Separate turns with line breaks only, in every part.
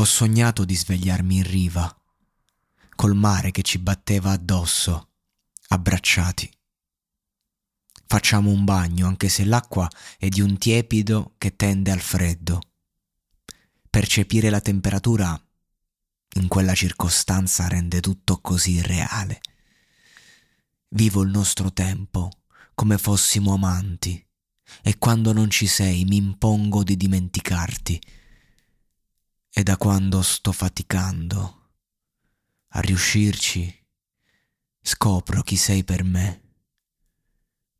Ho sognato di svegliarmi in riva, col mare che ci batteva addosso, abbracciati. Facciamo un bagno anche se l'acqua è di un tiepido che tende al freddo. Percepire la temperatura in quella circostanza rende tutto così reale. Vivo il nostro tempo come fossimo amanti e quando non ci sei mi impongo di dimenticarti e da quando sto faticando a riuscirci, scopro chi sei per me,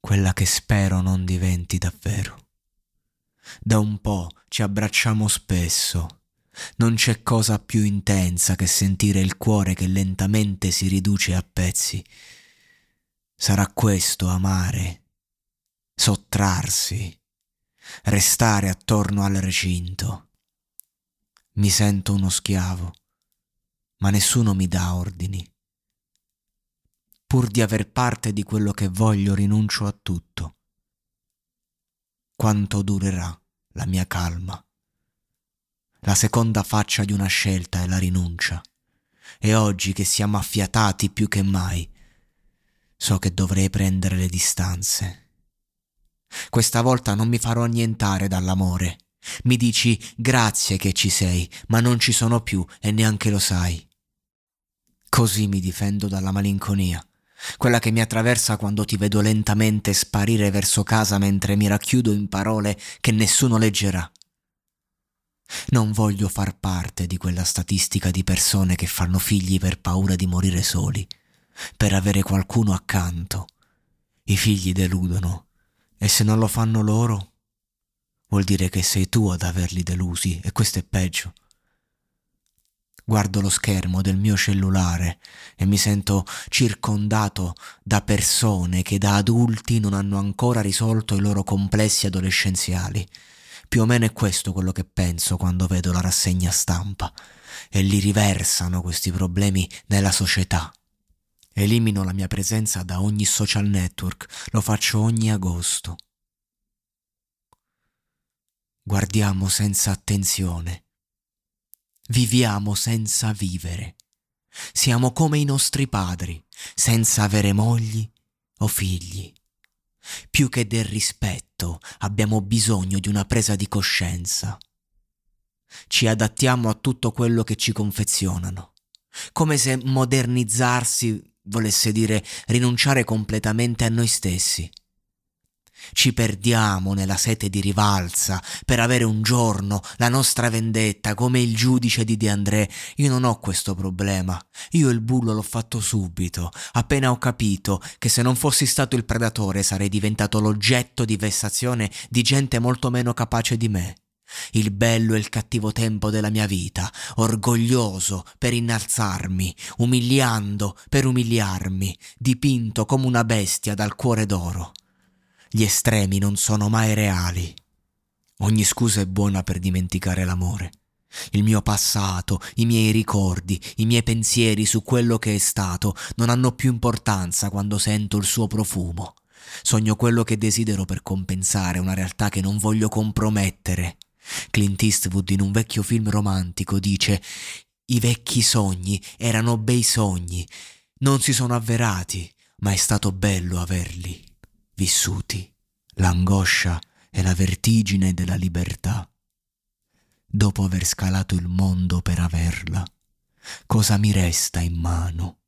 quella che spero non diventi davvero. Da un po' ci abbracciamo spesso, non c'è cosa più intensa che sentire il cuore che lentamente si riduce a pezzi. Sarà questo amare, sottrarsi, restare attorno al recinto mi sento uno schiavo, ma nessuno mi dà ordini. Pur di aver parte di quello che voglio rinuncio a tutto. Quanto durerà la mia calma? La seconda faccia di una scelta è la rinuncia. E oggi che siamo affiatati più che mai, so che dovrei prendere le distanze. Questa volta non mi farò annientare dall'amore mi dici grazie che ci sei, ma non ci sono più e neanche lo sai. Così mi difendo dalla malinconia, quella che mi attraversa quando ti vedo lentamente sparire verso casa mentre mi racchiudo in parole che nessuno leggerà. Non voglio far parte di quella statistica di persone che fanno figli per paura di morire soli, per avere qualcuno accanto. I figli deludono e se non lo fanno loro, vuol dire che sei tu ad averli delusi e questo è peggio. Guardo lo schermo del mio cellulare e mi sento circondato da persone che da adulti non hanno ancora risolto i loro complessi adolescenziali. Più o meno è questo quello che penso quando vedo la rassegna stampa e li riversano questi problemi nella società. Elimino la mia presenza da ogni social network, lo faccio ogni agosto guardiamo senza attenzione, viviamo senza vivere, siamo come i nostri padri, senza avere mogli o figli. Più che del rispetto abbiamo bisogno di una presa di coscienza. Ci adattiamo a tutto quello che ci confezionano, come se modernizzarsi volesse dire rinunciare completamente a noi stessi ci perdiamo nella sete di rivalsa per avere un giorno la nostra vendetta come il giudice di De André. Io non ho questo problema. Io il bullo l'ho fatto subito, appena ho capito che se non fossi stato il predatore sarei diventato l'oggetto di vessazione di gente molto meno capace di me il bello e il cattivo tempo della mia vita, orgoglioso per innalzarmi, umiliando per umiliarmi, dipinto come una bestia dal cuore d'oro. Gli estremi non sono mai reali. Ogni scusa è buona per dimenticare l'amore. Il mio passato, i miei ricordi, i miei pensieri su quello che è stato non hanno più importanza quando sento il suo profumo. Sogno quello che desidero per compensare una realtà che non voglio compromettere. Clint Eastwood in un vecchio film romantico dice I vecchi sogni erano bei sogni, non si sono avverati, ma è stato bello averli vissuti. L'angoscia e la vertigine della libertà. Dopo aver scalato il mondo per averla, cosa mi resta in mano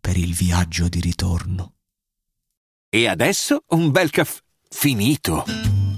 per il viaggio di ritorno?
E adesso un bel caffè finito.